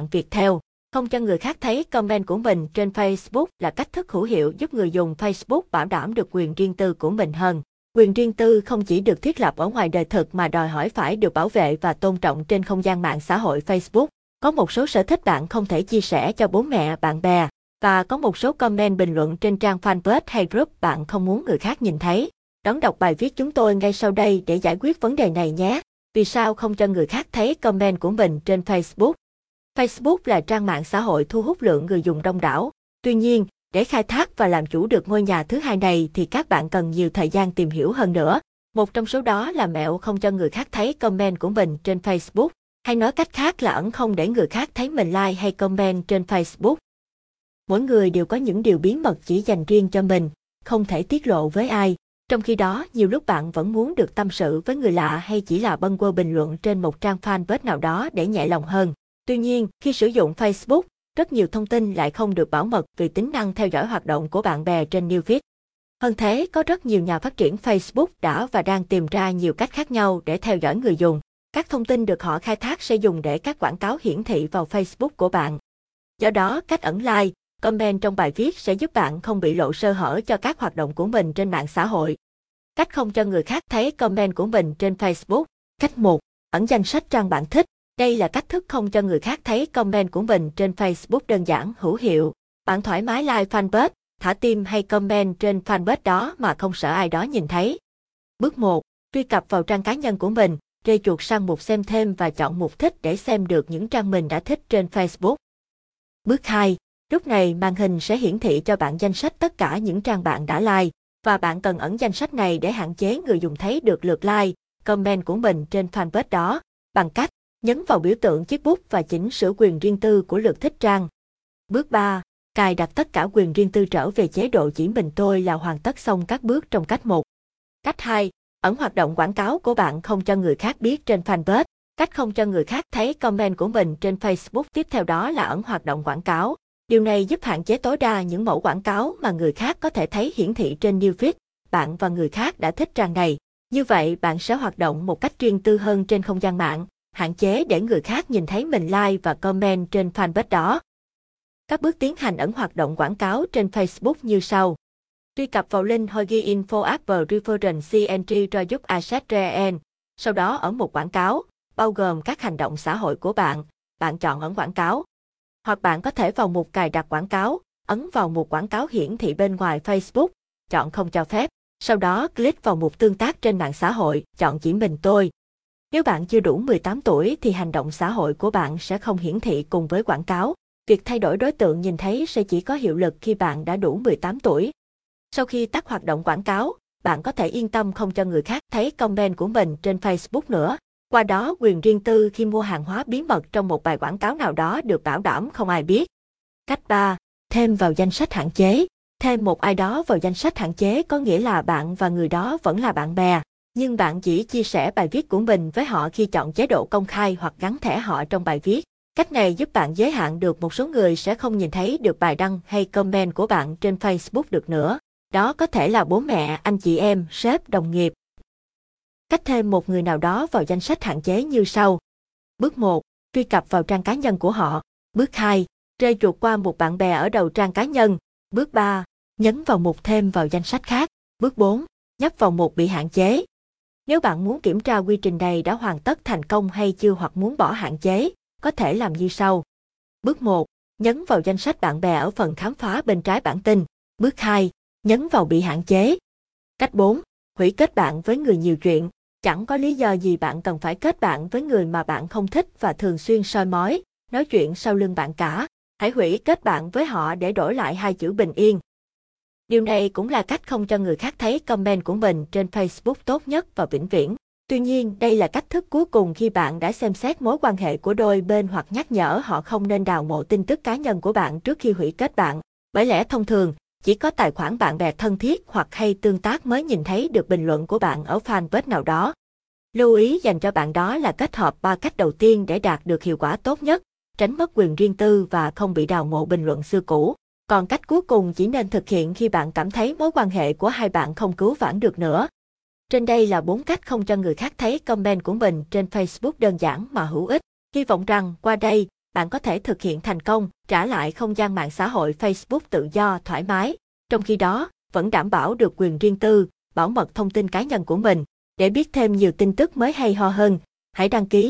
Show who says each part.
Speaker 1: mạng Viettel. Không cho người khác thấy comment của mình trên Facebook là cách thức hữu hiệu giúp người dùng Facebook bảo đảm được quyền riêng tư của mình hơn. Quyền riêng tư không chỉ được thiết lập ở ngoài đời thực mà đòi hỏi phải được bảo vệ và tôn trọng trên không gian mạng xã hội Facebook. Có một số sở thích bạn không thể chia sẻ cho bố mẹ, bạn bè, và có một số comment bình luận trên trang fanpage hay group bạn không muốn người khác nhìn thấy. Đón đọc bài viết chúng tôi ngay sau đây để giải quyết vấn đề này nhé. Vì sao không cho người khác thấy comment của mình trên Facebook? Facebook là trang mạng xã hội thu hút lượng người dùng đông đảo. Tuy nhiên, để khai thác và làm chủ được ngôi nhà thứ hai này thì các bạn cần nhiều thời gian tìm hiểu hơn nữa. Một trong số đó là mẹo không cho người khác thấy comment của mình trên Facebook, hay nói cách khác là ẩn không để người khác thấy mình like hay comment trên Facebook. Mỗi người đều có những điều bí mật chỉ dành riêng cho mình, không thể tiết lộ với ai. Trong khi đó, nhiều lúc bạn vẫn muốn được tâm sự với người lạ hay chỉ là bâng quơ bình luận trên một trang fanpage nào đó để nhẹ lòng hơn. Tuy nhiên, khi sử dụng Facebook, rất nhiều thông tin lại không được bảo mật vì tính năng theo dõi hoạt động của bạn bè trên Newfeed. Hơn thế, có rất nhiều nhà phát triển Facebook đã và đang tìm ra nhiều cách khác nhau để theo dõi người dùng. Các thông tin được họ khai thác sẽ dùng để các quảng cáo hiển thị vào Facebook của bạn. Do đó, cách ẩn like, comment trong bài viết sẽ giúp bạn không bị lộ sơ hở cho các hoạt động của mình trên mạng xã hội. Cách không cho người khác thấy comment của mình trên Facebook. Cách 1. Ẩn danh sách trang bạn thích. Đây là cách thức không cho người khác thấy comment của mình trên Facebook đơn giản, hữu hiệu. Bạn thoải mái like fanpage, thả tim hay comment trên fanpage đó mà không sợ ai đó nhìn thấy. Bước 1. Truy cập vào trang cá nhân của mình, rê chuột sang mục xem thêm và chọn mục thích để xem được những trang mình đã thích trên Facebook. Bước 2. Lúc này màn hình sẽ hiển thị cho bạn danh sách tất cả những trang bạn đã like, và bạn cần ẩn danh sách này để hạn chế người dùng thấy được lượt like, comment của mình trên fanpage đó, bằng cách nhấn vào biểu tượng chiếc bút và chỉnh sửa quyền riêng tư của lượt thích trang. Bước 3. Cài đặt tất cả quyền riêng tư trở về chế độ chỉ mình tôi là hoàn tất xong các bước trong cách 1. Cách 2. Ẩn hoạt động quảng cáo của bạn không cho người khác biết trên fanpage. Cách không cho người khác thấy comment của mình trên Facebook tiếp theo đó là ẩn hoạt động quảng cáo. Điều này giúp hạn chế tối đa những mẫu quảng cáo mà người khác có thể thấy hiển thị trên newsfeed. Bạn và người khác đã thích trang này. Như vậy bạn sẽ hoạt động một cách riêng tư hơn trên không gian mạng, hạn chế để người khác nhìn thấy mình like và comment trên fanpage đó. Các bước tiến hành ẩn hoạt động quảng cáo trên Facebook như sau. Truy cập vào link Hogi Info Apple Reference CNG cho giúp Asset Reen. Sau đó ở một quảng cáo, bao gồm các hành động xã hội của bạn, bạn chọn ẩn quảng cáo. Hoặc bạn có thể vào mục cài đặt quảng cáo, ấn vào mục quảng cáo hiển thị bên ngoài Facebook, chọn không cho phép. Sau đó click vào mục tương tác trên mạng xã hội, chọn chỉ mình tôi. Nếu bạn chưa đủ 18 tuổi thì hành động xã hội của bạn sẽ không hiển thị cùng với quảng cáo. Việc thay đổi đối tượng nhìn thấy sẽ chỉ có hiệu lực khi bạn đã đủ 18 tuổi. Sau khi tắt hoạt động quảng cáo, bạn có thể yên tâm không cho người khác thấy comment của mình trên Facebook nữa. Qua đó, quyền riêng tư khi mua hàng hóa bí mật trong một bài quảng cáo nào đó được bảo đảm không ai biết. Cách 3. Thêm vào danh sách hạn chế. Thêm một ai đó vào danh sách hạn chế có nghĩa là bạn và người đó vẫn là bạn bè, nhưng bạn chỉ chia sẻ bài viết của mình với họ khi chọn chế độ công khai hoặc gắn thẻ họ trong bài viết. Cách này giúp bạn giới hạn được một số người sẽ không nhìn thấy được bài đăng hay comment của bạn trên Facebook được nữa. Đó có thể là bố mẹ, anh chị em, sếp, đồng nghiệp. Cách thêm một người nào đó vào danh sách hạn chế như sau. Bước 1. Truy cập vào trang cá nhân của họ. Bước 2. Rê chuột qua một bạn bè ở đầu trang cá nhân. Bước 3. Nhấn vào mục thêm vào danh sách khác. Bước 4. Nhấp vào mục bị hạn chế. Nếu bạn muốn kiểm tra quy trình này đã hoàn tất thành công hay chưa hoặc muốn bỏ hạn chế, có thể làm như sau. Bước 1. Nhấn vào danh sách bạn bè ở phần khám phá bên trái bản tin. Bước 2. Nhấn vào bị hạn chế. Cách 4. Hủy kết bạn với người nhiều chuyện. Chẳng có lý do gì bạn cần phải kết bạn với người mà bạn không thích và thường xuyên soi mói, nói chuyện sau lưng bạn cả. Hãy hủy kết bạn với họ để đổi lại hai chữ bình yên. Điều này cũng là cách không cho người khác thấy comment của mình trên Facebook tốt nhất và vĩnh viễn. Tuy nhiên, đây là cách thức cuối cùng khi bạn đã xem xét mối quan hệ của đôi bên hoặc nhắc nhở họ không nên đào mộ tin tức cá nhân của bạn trước khi hủy kết bạn. Bởi lẽ thông thường, chỉ có tài khoản bạn bè thân thiết hoặc hay tương tác mới nhìn thấy được bình luận của bạn ở fanpage nào đó. Lưu ý dành cho bạn đó là kết hợp ba cách đầu tiên để đạt được hiệu quả tốt nhất, tránh mất quyền riêng tư và không bị đào mộ bình luận xưa cũ. Còn cách cuối cùng chỉ nên thực hiện khi bạn cảm thấy mối quan hệ của hai bạn không cứu vãn được nữa. Trên đây là bốn cách không cho người khác thấy comment của mình trên Facebook đơn giản mà hữu ích. Hy vọng rằng qua đây, bạn có thể thực hiện thành công, trả lại không gian mạng xã hội Facebook tự do, thoải mái. Trong khi đó, vẫn đảm bảo được quyền riêng tư, bảo mật thông tin cá nhân của mình. Để biết thêm nhiều tin tức mới hay ho hơn, hãy đăng ký